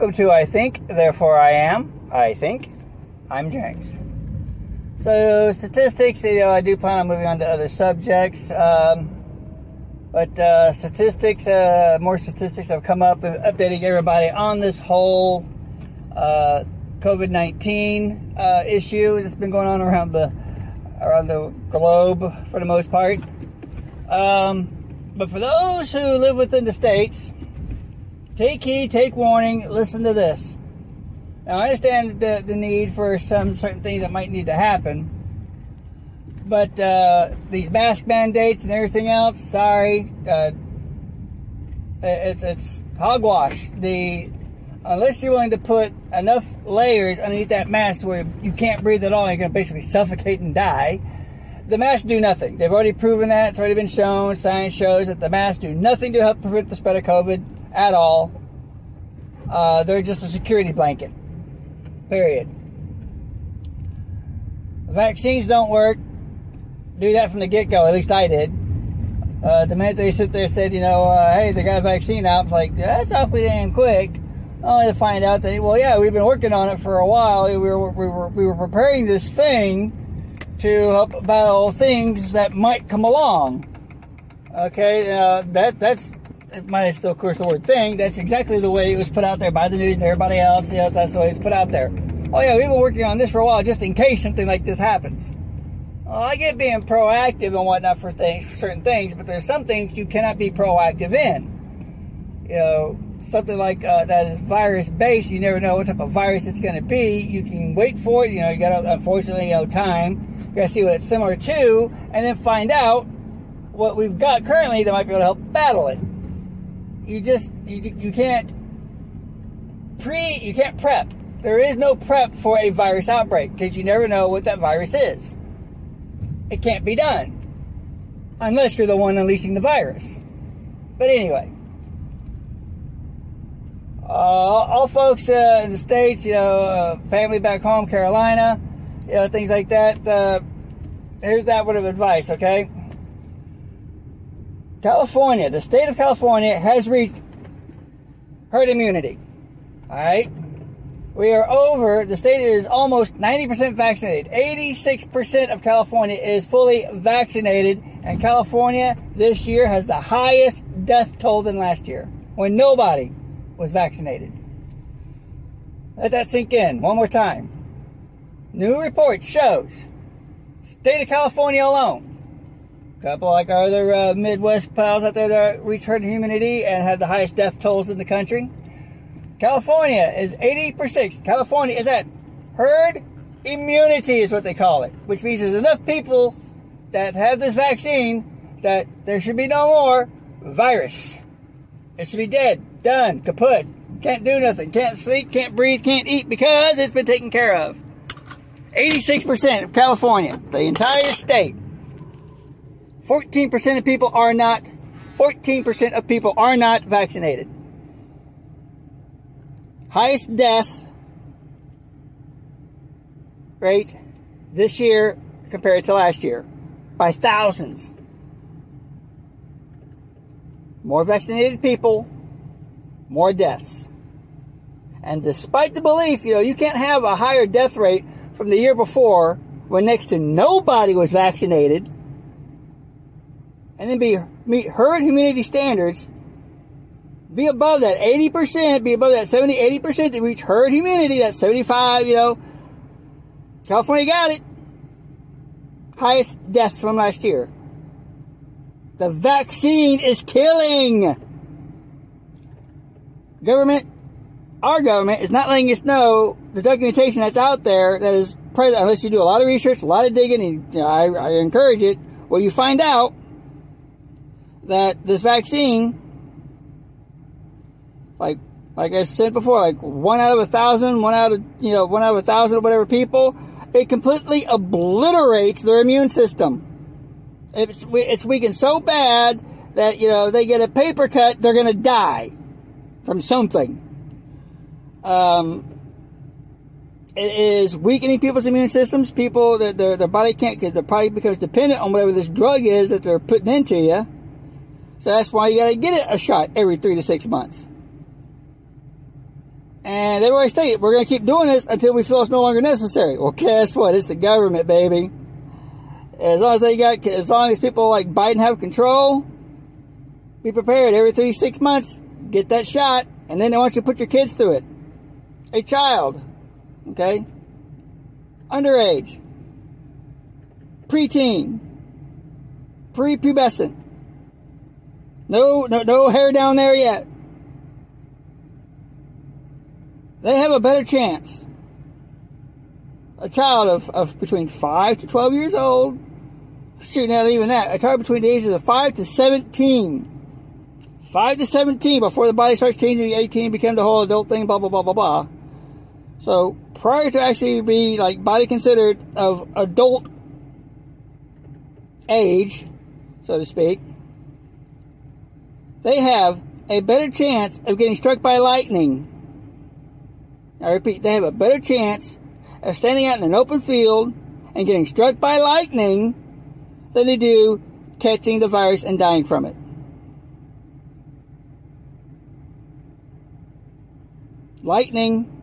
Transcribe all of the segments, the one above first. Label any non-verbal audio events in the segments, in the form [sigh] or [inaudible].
Welcome to I Think, Therefore I Am. I think. I'm Jenks. So, statistics, you know, I do plan on moving on to other subjects. Um, but uh, statistics, uh, more statistics have come up, updating everybody on this whole uh, COVID nineteen uh, issue that's been going on around the around the globe for the most part. Um, but for those who live within the states, take heed, take warning, listen to this. Now, I understand the, the need for some certain things that might need to happen but uh, these mask mandates and everything else, sorry, uh, it's it's hogwash. The unless you're willing to put enough layers underneath that mask where you can't breathe at all, you're going to basically suffocate and die. The masks do nothing. They've already proven that. It's already been shown. Science shows that the masks do nothing to help prevent the spread of COVID at all. Uh, they're just a security blanket. Period. Vaccines don't work do that from the get go. At least I did. Uh, the minute they sit there said, you know, uh, hey, they got a vaccine out, it's like, that's awfully damn quick. Only to find out that, well, yeah, we've been working on it for a while. We were, we were, we were preparing this thing to help battle things that might come along. Okay, uh, that, that's, minus still, of course, the word thing. That's exactly the way it was put out there by the news and everybody else. Know, that's the way it's put out there. Oh, yeah, we've been working on this for a while just in case something like this happens. Well, I get being proactive and whatnot for things, for certain things, but there's some things you cannot be proactive in. You know, something like uh, that is virus based. You never know what type of virus it's going to be. You can wait for it. You know, you got to unfortunately you know time. You got to see what it's similar to, and then find out what we've got currently that might be able to help battle it. You just you, you can't pre you can't prep. There is no prep for a virus outbreak because you never know what that virus is. It can't be done. Unless you're the one unleashing the virus. But anyway. Uh, all folks uh, in the States, you know, uh, family back home, Carolina, you know, things like that. Uh, here's that word of advice, okay? California, the state of California has reached herd immunity. All right? We are over, the state is almost 90% vaccinated. 86% of California is fully vaccinated, and California this year has the highest death toll than last year when nobody was vaccinated. Let that sink in one more time. New report shows state of California alone, couple like our other uh, Midwest pals out there that herd immunity and had the highest death tolls in the country California is 80%. California is at herd immunity is what they call it, which means there's enough people that have this vaccine that there should be no more virus. It should be dead, done, kaput. Can't do nothing, can't sleep, can't breathe, can't eat because it's been taken care of. 86% of California, the entire state. 14% of people are not, 14% of people are not vaccinated highest death rate this year compared to last year by thousands. More vaccinated people, more deaths. And despite the belief, you know, you can't have a higher death rate from the year before when next to nobody was vaccinated and then be meet herd immunity standards be above that 80%, be above that 70, 80% to reach herd immunity, that 75, you know. California got it. Highest deaths from last year. The vaccine is killing. Government, our government is not letting us know the documentation that's out there that is present, unless you do a lot of research, a lot of digging, and you know, I, I encourage it, where you find out that this vaccine like like I said before, like one out of a thousand, one out of you know, one out of a thousand or whatever people, it completely obliterates their immune system. It's it's weakened so bad that you know they get a paper cut, they're gonna die from something. Um, it is weakening people's immune systems. People that their their body can't. They're probably because dependent on whatever this drug is that they're putting into you. So that's why you got to get it a shot every three to six months. And they always say, we're going to keep doing this until we feel it's no longer necessary. Well, guess what? It's the government, baby. As long as they got, as long as people like Biden have control, be prepared. Every three, six months, get that shot. And then they want you to put your kids through it. A child. Okay? Underage. Preteen. Prepubescent. No, no, no hair down there yet. They have a better chance. A child of, of between 5 to 12 years old, shoot, not even that, a child between the ages of 5 to 17. 5 to 17 before the body starts changing 18, become the whole adult thing, blah, blah, blah, blah, blah. So prior to actually be like body considered of adult age, so to speak, they have a better chance of getting struck by lightning. I repeat, they have a better chance of standing out in an open field and getting struck by lightning than they do catching the virus and dying from it. Lightning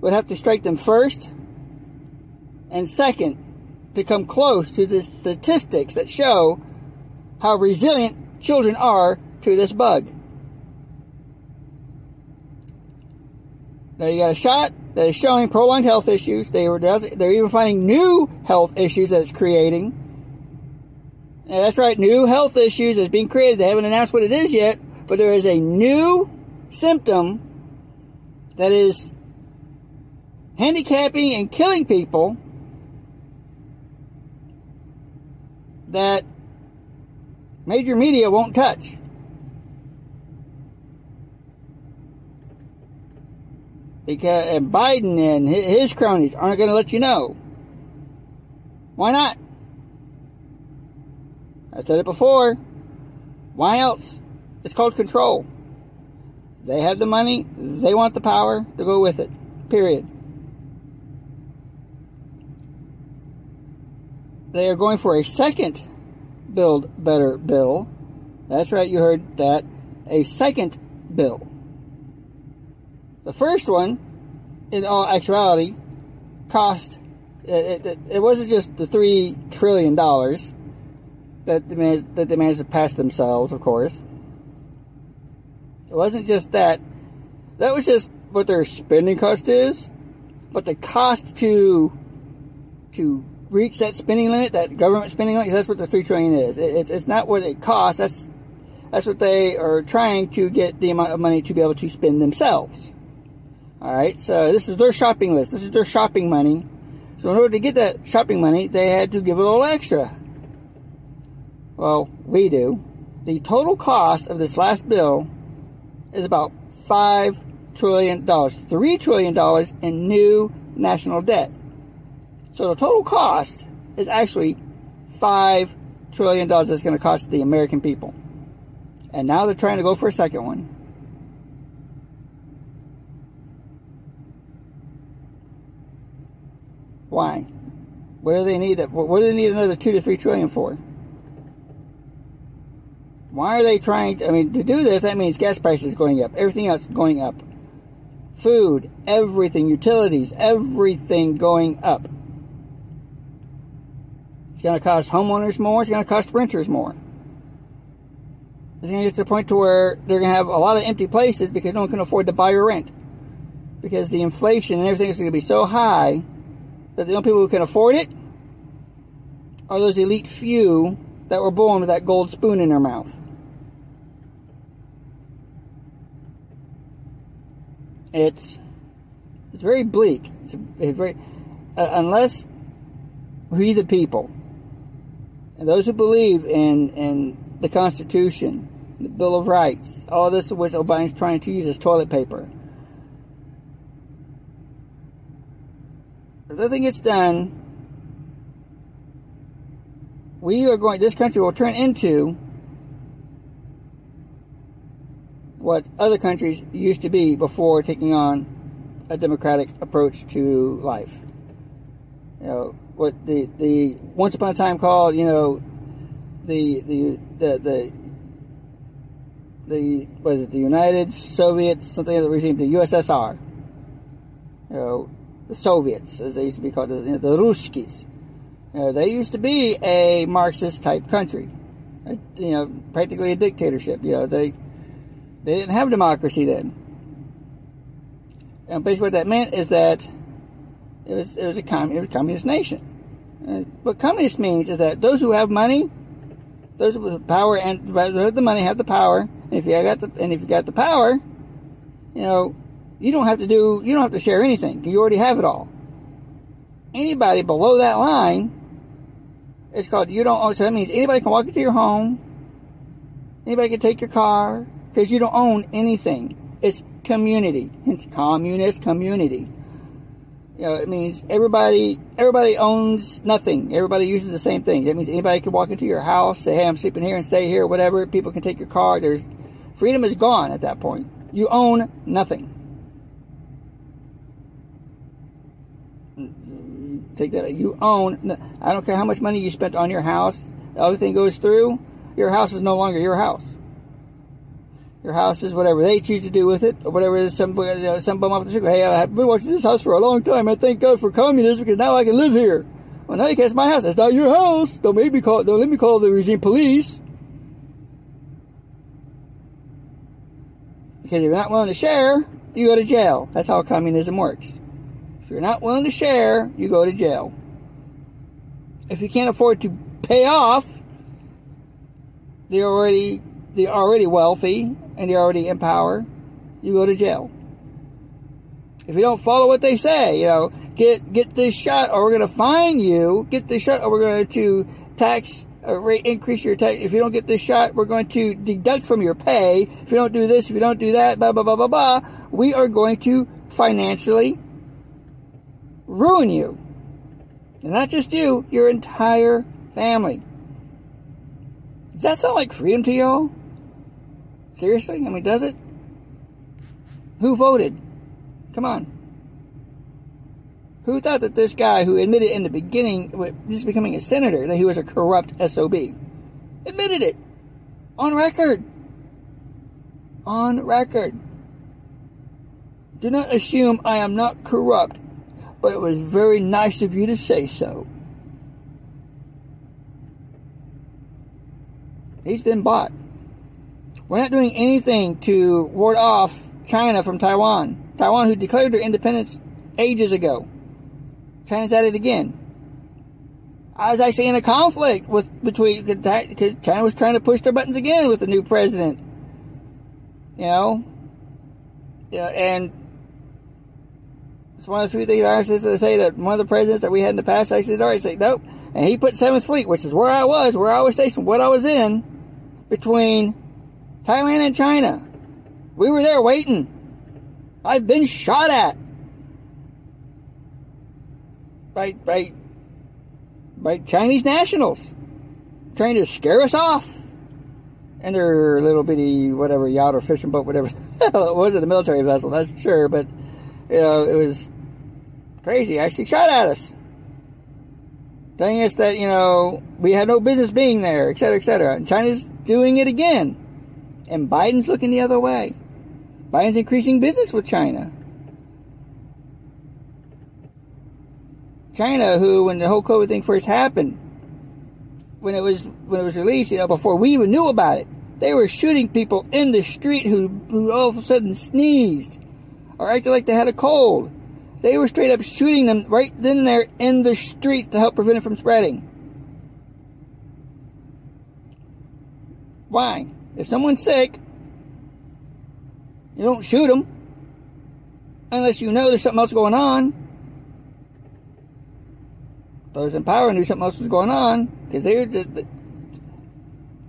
would have to strike them first and second to come close to the statistics that show how resilient children are to this bug. Now you got a shot that is showing prolonged health issues. They were they're even finding new health issues that it's creating. And that's right, new health issues is being created. They haven't announced what it is yet, but there is a new symptom that is handicapping and killing people that major media won't touch. Because and Biden and his cronies aren't going to let you know. Why not? I said it before. Why else? It's called control. They have the money, they want the power to go with it. Period. They are going for a second build better bill. That's right, you heard that. A second bill. The first one, in all actuality, cost, it, it, it wasn't just the three trillion dollars that managed, that they managed to pass themselves, of course. It wasn't just that. That was just what their spending cost is. But the cost to to reach that spending limit, that government spending limit, that's what the three trillion is. It, it's it's not what it costs. That's that's what they are trying to get the amount of money to be able to spend themselves. All right. So this is their shopping list. This is their shopping money. So in order to get that shopping money, they had to give a little extra. Well, we do. The total cost of this last bill is about five trillion dollars, three trillion dollars in new national debt. So the total cost is actually five trillion dollars that's going to cost the American people. And now they're trying to go for a second one. Why? What do they need? Uh, what do they need another two to three trillion for? Why are they trying to, I mean, to do this, that means gas prices going up, everything else going up. Food, everything, utilities, everything going up. It's going to cost homeowners more, it's going to cost renters more. It's going to get to the point to where they're going to have a lot of empty places because no one can afford to buy or rent. Because the inflation and everything is going to be so high that the only people who can afford it are those elite few that were born with that gold spoon in their mouth. It's it's very bleak. It's a, a very uh, unless we the people and those who believe in in the Constitution, the Bill of Rights, all this which Obama's trying to use as toilet paper. If nothing gets done, we are going. This country will turn into what other countries used to be before taking on a democratic approach to life. You know, what the, the once upon a time called, you know, the, the, the, the the was it the United Soviet something of the regime, the USSR. You know, the Soviets, as they used to be called, you know, the. You know, they used to be a Marxist type country, a, you know, practically a dictatorship. You know, they they didn't have democracy then. And basically, what that meant is that it was it was a, commun, it was a communist nation. Uh, what communist means is that those who have money, those with power and the money have the power. And if you got the and if you got the power, you know, you don't have to do you don't have to share anything. You already have it all. Anybody below that line, it's called you don't own. So that means anybody can walk into your home. Anybody can take your car because you don't own anything. It's community. Hence, communist community. You know, it means everybody everybody owns nothing. Everybody uses the same thing. That means anybody can walk into your house, say, "Hey, I'm sleeping here and stay here," whatever. People can take your car. There's freedom is gone at that point. You own nothing. Take that. You own. I don't care how much money you spent on your house. The other thing goes through. Your house is no longer your house. Your house is whatever they choose to do with it, or whatever some uh, some bum off the street. Hey, I've been watching this house for a long time. I thank God for communism because now I can live here. Well, now you can't my house. It's not your house. Don't make me call. Don't let me call the regime police. Because if you're not willing to share, you go to jail. That's how communism works. If you're not willing to share, you go to jail. If you can't afford to pay off the already the already wealthy and you're already in power, you go to jail. If you don't follow what they say, you know, get get this shot or we're going to fine you. Get this shot or we're going to tax uh, rate increase your tax. If you don't get this shot, we're going to deduct from your pay. If you don't do this, if you don't do that, blah blah blah blah blah. We are going to financially ruin you, and not just you, your entire family. Does that sound like freedom to y'all? Seriously? I mean, does it? Who voted? Come on. Who thought that this guy who admitted in the beginning, just becoming a senator, that he was a corrupt SOB? Admitted it. On record. On record. Do not assume I am not corrupt, but it was very nice of you to say so. He's been bought. We're not doing anything to ward off China from Taiwan. Taiwan, who declared their independence ages ago. China's at it again. I was actually in a conflict with between because China was trying to push their buttons again with the new president. You know, yeah, and it's one of the few things I to say that one of the presidents that we had in the past, said, all right, say nope, and he put Seventh Fleet, which is where I was, where I was stationed, what I was in, between Thailand and China. We were there waiting. I've been shot at by by by Chinese nationals trying to scare us off. And their little bitty whatever yacht or fishing boat, whatever [laughs] it was a military vessel, that's for sure, but you know, it was crazy. Actually shot at us. Telling us that, you know, we had no business being there, et cetera, et cetera. And China's doing it again. And Biden's looking the other way. Biden's increasing business with China. China, who, when the whole COVID thing first happened, when it was when it was released, you know, before we even knew about it, they were shooting people in the street who, who all of a sudden sneezed or acted like they had a cold. They were straight up shooting them right then and there in the street to help prevent it from spreading. Why? If someone's sick, you don't shoot them unless you know there's something else going on. Those in power knew something else was going on because they were the, the,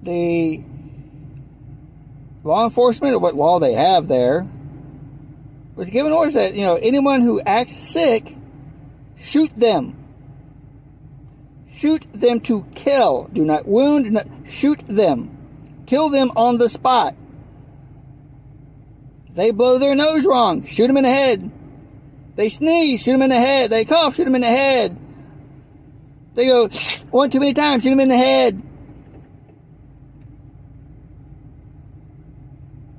the law enforcement or what law they have there was given orders that you know anyone who acts sick, shoot them. Shoot them to kill. Do not wound. Do not shoot them. Kill them on the spot. They blow their nose wrong. Shoot them in the head. They sneeze. Shoot them in the head. They cough. Shoot them in the head. They go [sniffs] one too many times. Shoot them in the head.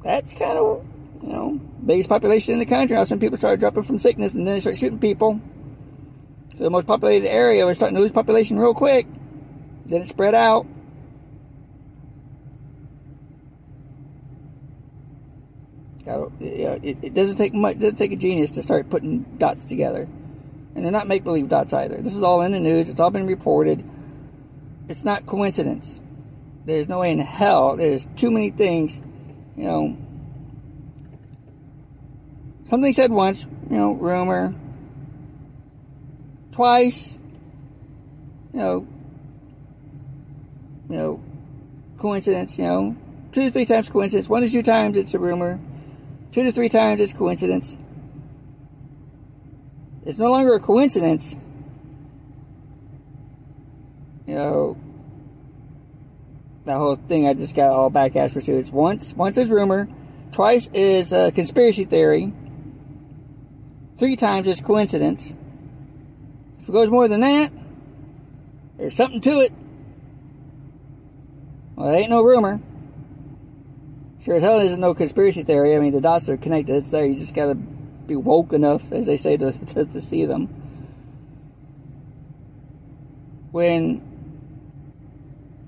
that's kind of, you know, biggest population in the country. Now some people started dropping from sickness and then they start shooting people. So the most populated area was starting to lose population real quick. Then it spread out. It, it doesn't take much. It doesn't take a genius to start putting dots together, and they're not make believe dots either. This is all in the news. It's all been reported. It's not coincidence. There's no way in hell. There's too many things. You know, something said once. You know, rumor. Twice. You know. You know, coincidence. You know, two to three times coincidence. One to two times it's a rumor. Two to three times it's coincidence. It's no longer a coincidence. You know, that whole thing I just got all back ass to. It's once, once is rumor, twice is a conspiracy theory, three times is coincidence. If it goes more than that, there's something to it. Well, it ain't no rumor. Sure as hell isn't no conspiracy theory. I mean, the dots are connected. It's there. You just got to be woke enough, as they say, to, [laughs] to, to see them. When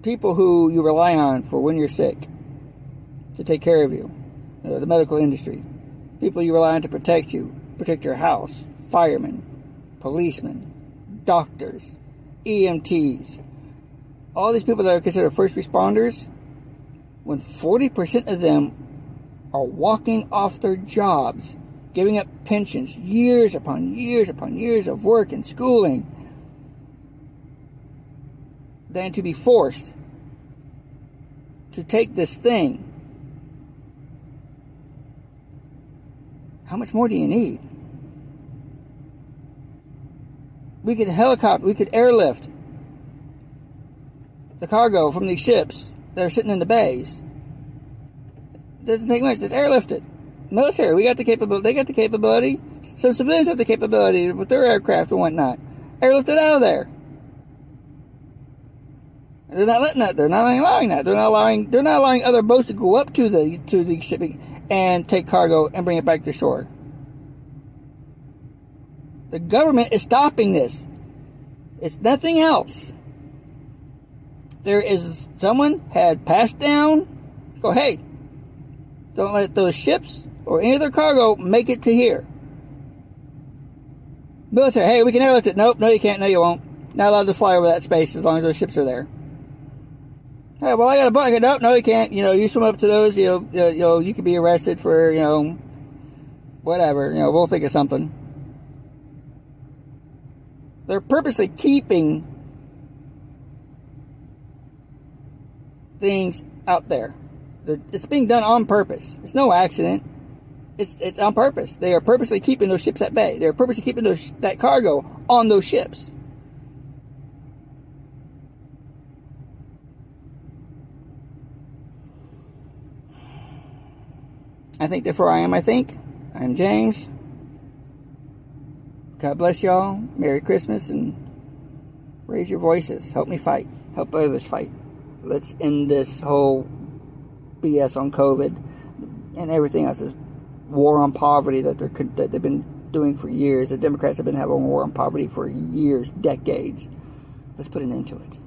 people who you rely on for when you're sick to take care of you, uh, the medical industry, people you rely on to protect you, protect your house, firemen, policemen, doctors, EMTs, all these people that are considered first responders when 40% of them are walking off their jobs, giving up pensions, years upon years upon years of work and schooling, than to be forced to take this thing. How much more do you need? We could helicopter, we could airlift the cargo from these ships that are sitting in the bays. Doesn't take much. Just airlift it. Military, we got the capability. They got the capability. Some civilians have the capability with their aircraft and whatnot. Airlift it out of there. They're not letting that. They're not allowing that. They're not allowing. They're not allowing other boats to go up to the to the shipping and take cargo and bring it back to shore. The government is stopping this. It's nothing else there is someone had passed down, go, hey, don't let those ships or any other cargo make it to here. Military, hey, we can airlift it. Nope, no, you can't. No, you won't. Not allowed to fly over that space as long as those ships are there. Hey, well, I got a bucket. Nope, no, you can't. You know, you swim up to those, you know, you know, you could be arrested for, you know, whatever. You know, we'll think of something. They're purposely keeping things out there. It's being done on purpose. It's no accident. It's it's on purpose. They are purposely keeping those ships at bay. They are purposely keeping those, that cargo on those ships. I think therefore I am. I think I'm James. God bless y'all. Merry Christmas and raise your voices. Help me fight. Help others fight let's end this whole BS on COVID and everything else. This war on poverty that they're that they've been doing for years. The Democrats have been having a war on poverty for years, decades. Let's put an end to it.